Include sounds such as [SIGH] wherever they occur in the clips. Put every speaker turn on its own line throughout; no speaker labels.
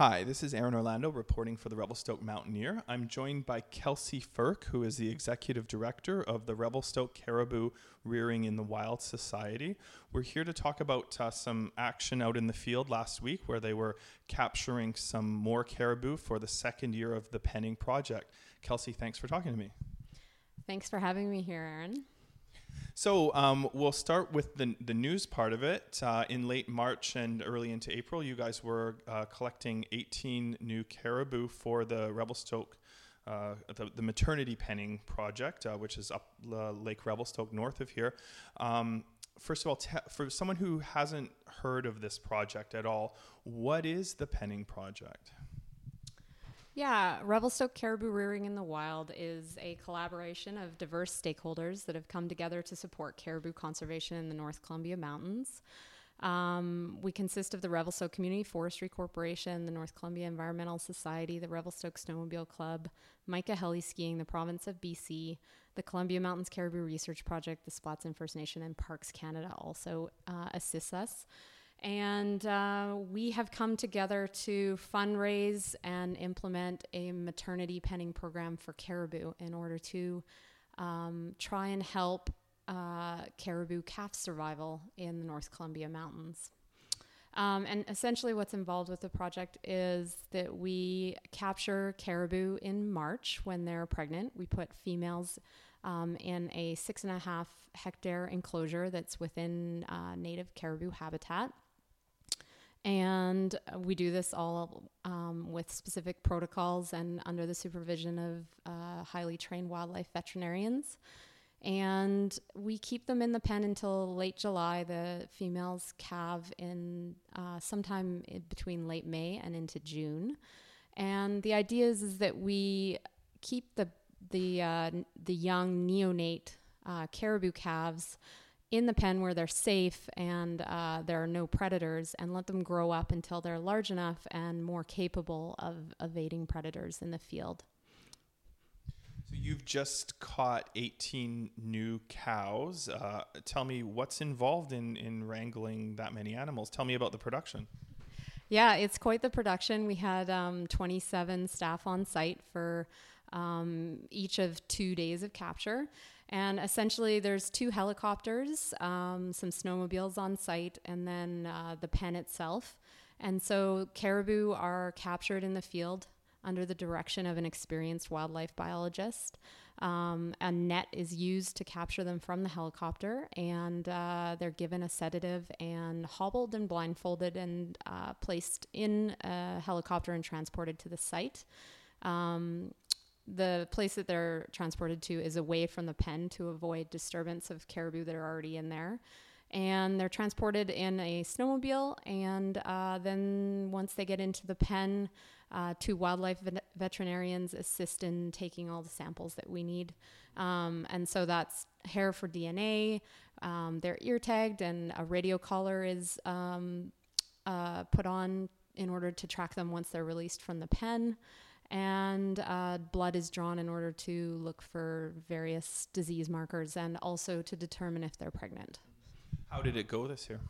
Hi, this is Aaron Orlando reporting for the Revelstoke Mountaineer. I'm joined by Kelsey Furk, who is the executive director of the Revelstoke Caribou Rearing in the Wild Society. We're here to talk about uh, some action out in the field last week where they were capturing some more caribou for the second year of the penning project. Kelsey, thanks for talking to me.
Thanks for having me here, Aaron.
So um, we'll start with the, the news part of it. Uh, in late March and early into April, you guys were uh, collecting 18 new caribou for the Revelstoke, uh, the, the maternity penning project, uh, which is up uh, Lake Revelstoke north of here. Um, first of all, te- for someone who hasn't heard of this project at all, what is the penning project?
Yeah, Revelstoke Caribou Rearing in the Wild is a collaboration of diverse stakeholders that have come together to support caribou conservation in the North Columbia Mountains. Um, we consist of the Revelstoke Community Forestry Corporation, the North Columbia Environmental Society, the Revelstoke Snowmobile Club, Mica Heli Skiing, the province of BC, the Columbia Mountains Caribou Research Project, the Splatsin First Nation, and Parks Canada also uh, assists us. And uh, we have come together to fundraise and implement a maternity penning program for caribou in order to um, try and help uh, caribou calf survival in the North Columbia Mountains. Um, and essentially, what's involved with the project is that we capture caribou in March when they're pregnant. We put females um, in a six and a half hectare enclosure that's within uh, native caribou habitat. And we do this all um, with specific protocols and under the supervision of uh, highly trained wildlife veterinarians. And we keep them in the pen until late July. The females calve in uh, sometime in between late May and into June. And the idea is, is that we keep the the uh, the young neonate uh, caribou calves in the pen where they're safe and uh, there are no predators and let them grow up until they're large enough and more capable of evading predators in the field.
So you've just caught 18 new cows. Uh, tell me what's involved in, in wrangling that many animals. Tell me about the production.
Yeah, it's quite the production. We had um, 27 staff on site for um, each of two days of capture. And essentially, there's two helicopters, um, some snowmobiles on site, and then uh, the pen itself. And so, caribou are captured in the field under the direction of an experienced wildlife biologist. Um, a net is used to capture them from the helicopter, and uh, they're given a sedative and hobbled and blindfolded and uh, placed in a helicopter and transported to the site. Um, the place that they're transported to is away from the pen to avoid disturbance of caribou that are already in there. And they're transported in a snowmobile, and uh, then once they get into the pen, uh, two wildlife vet- veterinarians assist in taking all the samples that we need. Um, and so that's hair for DNA, um, they're ear tagged, and a radio collar is um, uh, put on in order to track them once they're released from the pen and uh, blood is drawn in order to look for various disease markers and also to determine if they're pregnant.
How did it go this year?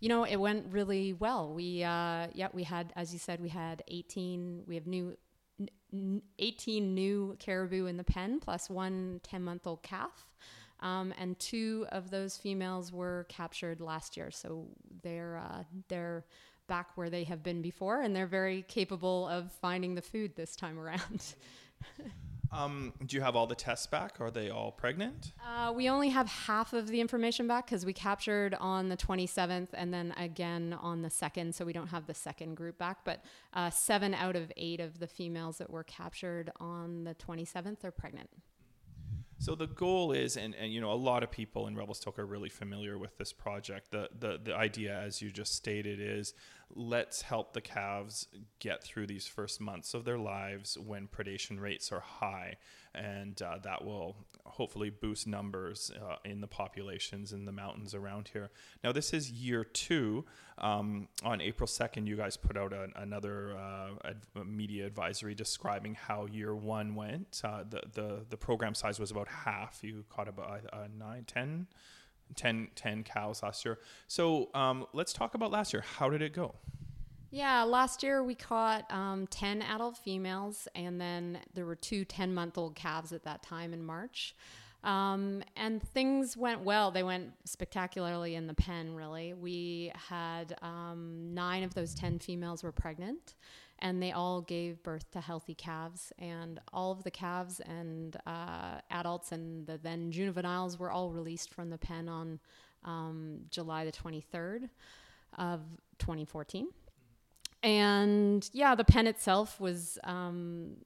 You know, it went really well. We, uh, yeah, we had, as you said, we had 18. We have new, n- 18 new caribou in the pen, plus one 10 month old calf. Um, and two of those females were captured last year, so they're uh, they're back where they have been before, and they're very capable of finding the food this time around. [LAUGHS]
um, do you have all the tests back? Are they all pregnant?
Uh, we only have half of the information back because we captured on the 27th and then again on the 2nd, so we don't have the second group back. But uh, seven out of eight of the females that were captured on the 27th are pregnant.
So the goal is, and, and you know, a lot of people in Revelstoke are really familiar with this project. The, the the idea, as you just stated, is let's help the calves get through these first months of their lives when predation rates are high, and uh, that will hopefully boost numbers uh, in the populations in the mountains around here. Now, this is year two. Um, on April 2nd, you guys put out a, another uh, ad- media advisory describing how year one went. Uh, the, the, the program size was about half. You caught about uh, nine, 10 10, 10 cows last year. So um, let's talk about last year. How did it go?
Yeah, last year we caught um, 10 adult females, and then there were two 10 month old calves at that time in March. Um, and things went well. They went spectacularly in the pen, really. We had um, nine of those 10 females were pregnant, and they all gave birth to healthy calves. And all of the calves and uh, adults and the then juveniles were all released from the pen on um, July the 23rd of 2014. And yeah, the pen itself was um,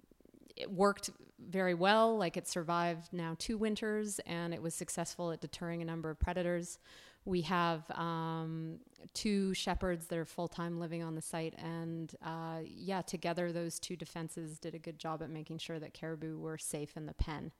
it worked very well. Like it survived now two winters and it was successful at deterring a number of predators. We have um, two shepherds that are full time living on the site. And uh, yeah, together, those two defenses did a good job at making sure that caribou were safe in the pen.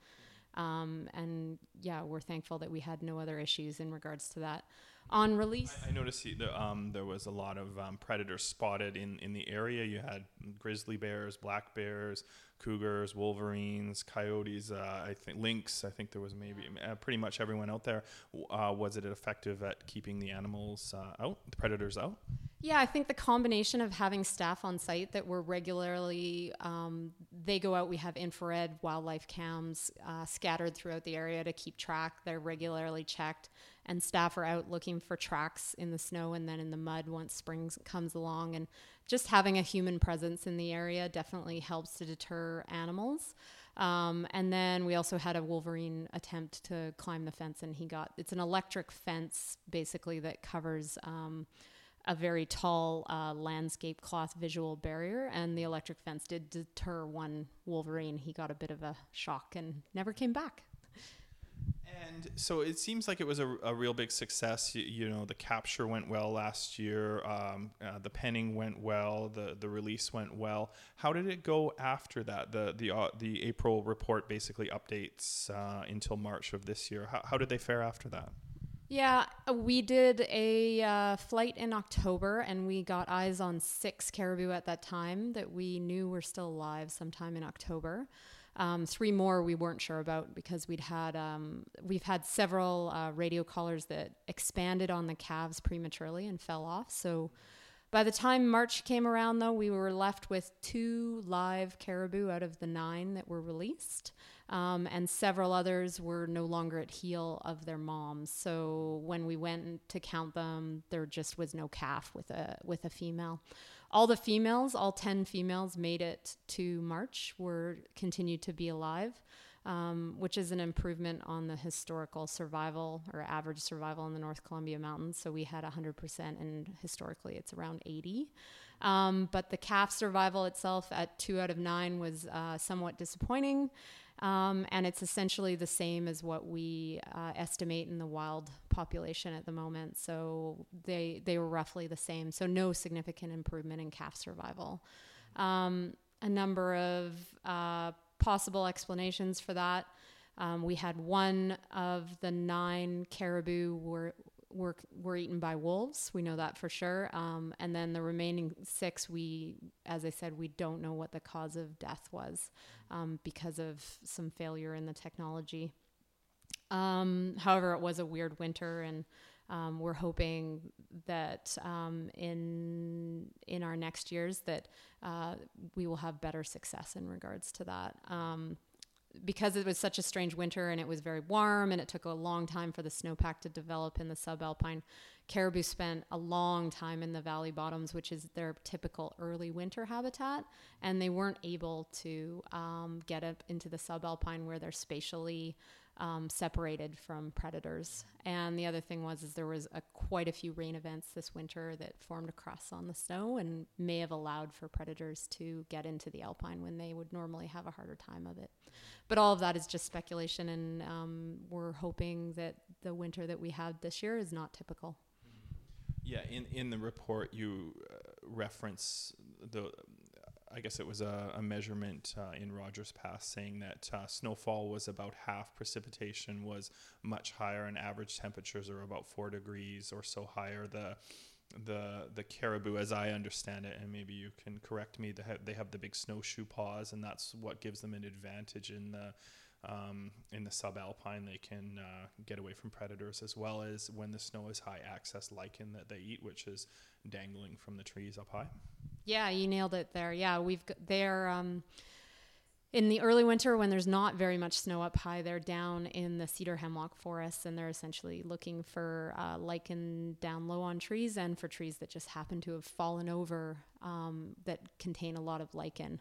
Um, and yeah, we're thankful that we had no other issues in regards to that. On release,
I, I noticed the, um, there was a lot of um, predators spotted in, in the area. You had grizzly bears, black bears, cougars, wolverines, coyotes. Uh, I think lynx. I think there was maybe uh, pretty much everyone out there. Uh, was it effective at keeping the animals uh, out, the predators out?
Yeah, I think the combination of having staff on site that we're regularly, um, they go out, we have infrared wildlife cams uh, scattered throughout the area to keep track. They're regularly checked, and staff are out looking for tracks in the snow and then in the mud once spring comes along. And just having a human presence in the area definitely helps to deter animals. Um, and then we also had a Wolverine attempt to climb the fence, and he got it's an electric fence basically that covers. Um, a very tall uh, landscape cloth visual barrier, and the electric fence did deter one Wolverine. He got a bit of a shock and never came back.
And so it seems like it was a, a real big success. You, you, know, the capture went well last year. Um, uh, the penning went well. The the release went well. How did it go after that? The the uh, the April report basically updates uh, until March of this year. How, how did they fare after that?
Yeah, uh, we did a uh, flight in October and we got eyes on six caribou at that time that we knew were still alive sometime in October. Um, three more we weren't sure about because we'd had um, we've had several uh, radio collars that expanded on the calves prematurely and fell off. So by the time March came around, though, we were left with two live caribou out of the nine that were released um, and several others were no longer at heel of their moms. So when we went to count them, there just was no calf with a with a female. All the females, all ten females, made it to March. Were continued to be alive. Um, which is an improvement on the historical survival or average survival in the North Columbia Mountains. So we had 100%, and historically it's around 80. Um, but the calf survival itself at two out of nine was uh, somewhat disappointing. Um, and it's essentially the same as what we uh, estimate in the wild population at the moment. So they they were roughly the same. So no significant improvement in calf survival. Um, a number of uh, possible explanations for that. Um, we had one of the nine caribou were were were eaten by wolves. We know that for sure. Um, and then the remaining six, we, as I said, we don't know what the cause of death was um, because of some failure in the technology. Um, however, it was a weird winter, and um, we're hoping that um, in in our next years that uh, we will have better success in regards to that. Um, because it was such a strange winter and it was very warm and it took a long time for the snowpack to develop in the subalpine, caribou spent a long time in the valley bottoms, which is their typical early winter habitat, and they weren't able to um, get up into the subalpine where they're spatially um, separated from predators. And the other thing was is there was a, quite a few rain events this winter that formed a crust on the snow and may have allowed for predators to get into the alpine when they would normally have a harder time of it. But all of that is just speculation, and um, we're hoping that the winter that we had this year is not typical.
Yeah, in, in the report you uh, reference the I guess it was a, a measurement uh, in Rogers Pass saying that uh, snowfall was about half, precipitation was much higher, and average temperatures are about four degrees or so higher. The the the caribou, as I understand it, and maybe you can correct me, they have, they have the big snowshoe paws, and that's what gives them an advantage in the um, in the subalpine. They can uh, get away from predators as well as when the snow is high, access lichen that they eat, which is dangling from the trees up high.
Yeah, you nailed it there. Yeah, we've g- they're um, in the early winter when there's not very much snow up high. They're down in the cedar hemlock forests, and they're essentially looking for uh, lichen down low on trees and for trees that just happen to have fallen over um, that contain a lot of lichen.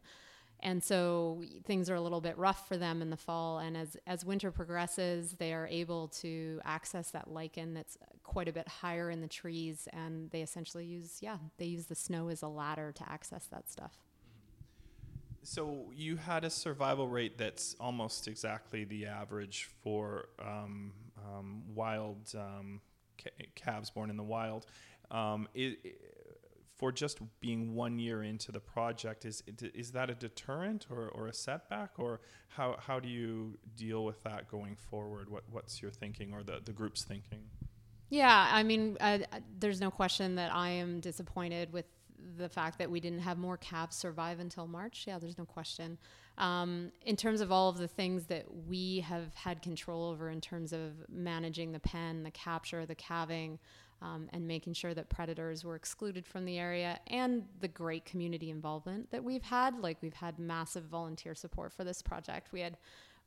And so things are a little bit rough for them in the fall. And as, as winter progresses, they are able to access that lichen that's quite a bit higher in the trees. And they essentially use, yeah, they use the snow as a ladder to access that stuff.
So you had a survival rate that's almost exactly the average for um, um, wild um, ca- calves born in the wild. Um, i i for just being one year into the project, is is that a deterrent or, or a setback, or how, how do you deal with that going forward? What what's your thinking or the, the group's thinking?
Yeah, I mean, there's no question that I am disappointed with the fact that we didn't have more calves survive until March. Yeah, there's no question. Um, in terms of all of the things that we have had control over in terms of managing the pen, the capture, the calving, um, and making sure that predators were excluded from the area, and the great community involvement that we've had. Like, we've had massive volunteer support for this project. We had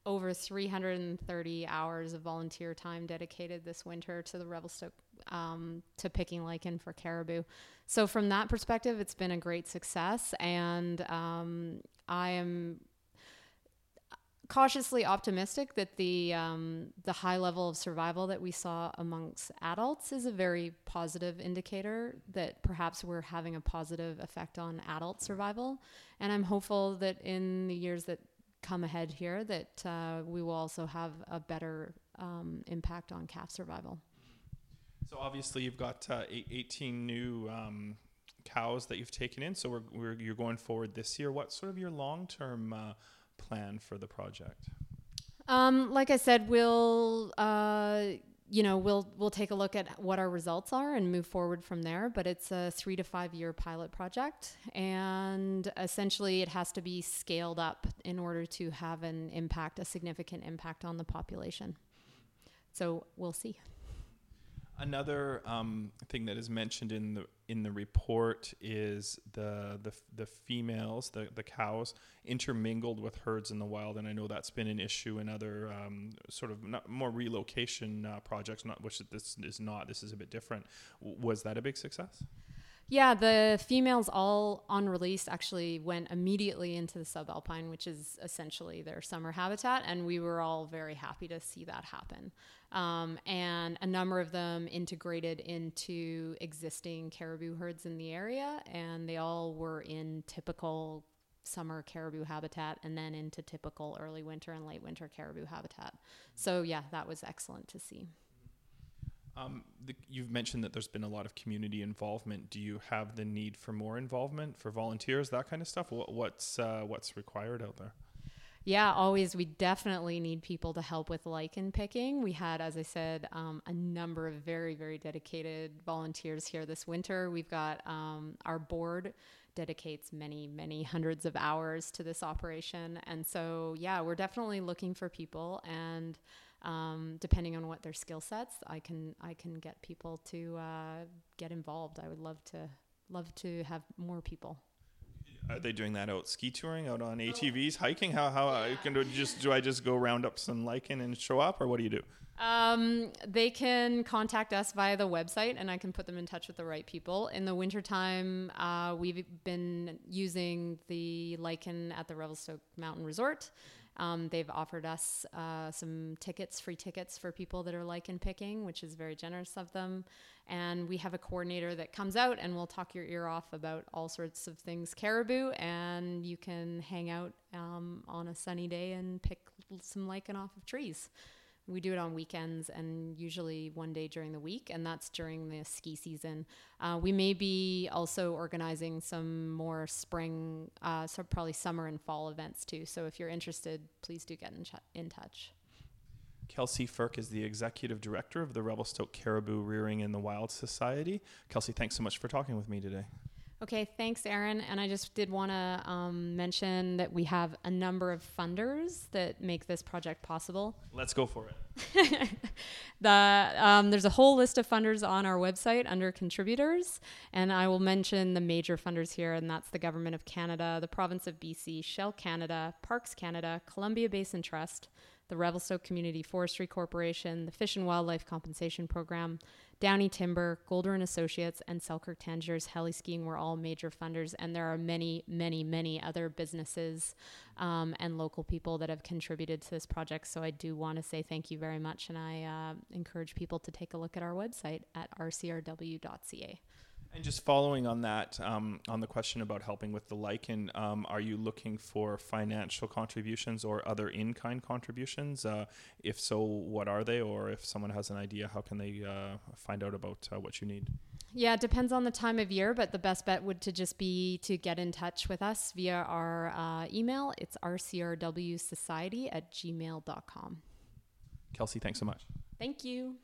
over 330 hours of volunteer time dedicated this winter to the Revelstoke um, to picking lichen for caribou. So from that perspective, it's been a great success, and um, I am cautiously optimistic that the um, the high level of survival that we saw amongst adults is a very positive indicator that perhaps we're having a positive effect on adult survival, and I'm hopeful that in the years that come ahead here that uh, we will also have a better um, impact on calf survival.
So obviously you've got uh, 18 new um, cows that you've taken in. So we're, we're, you're going forward this year. what sort of your long-term uh, plan for the project?
Um, like I said, we'll uh, you know we'll we'll take a look at what our results are and move forward from there. But it's a three to five year pilot project, and essentially it has to be scaled up in order to have an impact, a significant impact on the population. So we'll see.
Another um, thing that is mentioned in the in the report is the the, the females, the, the cows, intermingled with herds in the wild, and I know that's been an issue in other um, sort of more relocation uh, projects. Not which this is not. This is a bit different. W- was that a big success?
Yeah, the females all on release actually went immediately into the subalpine, which is essentially their summer habitat, and we were all very happy to see that happen. Um, and a number of them integrated into existing caribou herds in the area, and they all were in typical summer caribou habitat and then into typical early winter and late winter caribou habitat. So, yeah, that was excellent to see.
Um, the, you've mentioned that there's been a lot of community involvement. Do you have the need for more involvement for volunteers, that kind of stuff? What, what's uh, what's required out there?
Yeah, always. We definitely need people to help with lichen picking. We had, as I said, um, a number of very, very dedicated volunteers here this winter. We've got um, our board dedicates many, many hundreds of hours to this operation. And so, yeah, we're definitely looking for people. And um, depending on what their skill sets, I can I can get people to uh, get involved. I would love to love to have more people.
Are they doing that out ski touring, out on ATVs, hiking? How how yeah. can do just do I just go round up some lichen and show up, or what do you do?
Um, they can contact us via the website, and I can put them in touch with the right people. In the wintertime, uh, we've been using the lichen at the Revelstoke Mountain Resort. Um, they've offered us uh, some tickets, free tickets for people that are lichen picking, which is very generous of them. And we have a coordinator that comes out and will talk your ear off about all sorts of things caribou. And you can hang out um, on a sunny day and pick some lichen off of trees. We do it on weekends and usually one day during the week, and that's during the ski season. Uh, we may be also organizing some more spring, uh, so probably summer and fall events too. So if you're interested, please do get in, ch- in touch.
Kelsey Furk is the executive director of the Revelstoke Caribou Rearing in the Wild Society. Kelsey, thanks so much for talking with me today.
Okay, thanks, Aaron. And I just did want to um, mention that we have a number of funders that make this project possible.
Let's go for it. [LAUGHS]
the um, there's a whole list of funders on our website under contributors, and I will mention the major funders here, and that's the Government of Canada, the Province of BC, Shell Canada, Parks Canada, Columbia Basin Trust, the Revelstoke Community Forestry Corporation, the Fish and Wildlife Compensation Program, Downie Timber, Golder and Associates, and Selkirk Tangiers Heli Skiing were all major funders, and there are many, many, many other businesses um, and local people that have contributed to this project. So I do want to say thank you very much, and I uh, encourage people to take a look at our website at rcrw.ca.
And just following on that, um, on the question about helping with the lichen, um, are you looking for financial contributions or other in-kind contributions? Uh, if so, what are they? Or if someone has an idea, how can they uh, find out about uh, what you need?
Yeah, it depends on the time of year, but the best bet would to just be to get in touch with us via our uh, email. It's rcrwsociety at gmail.com.
Kelsey, thanks so much.
Thank you.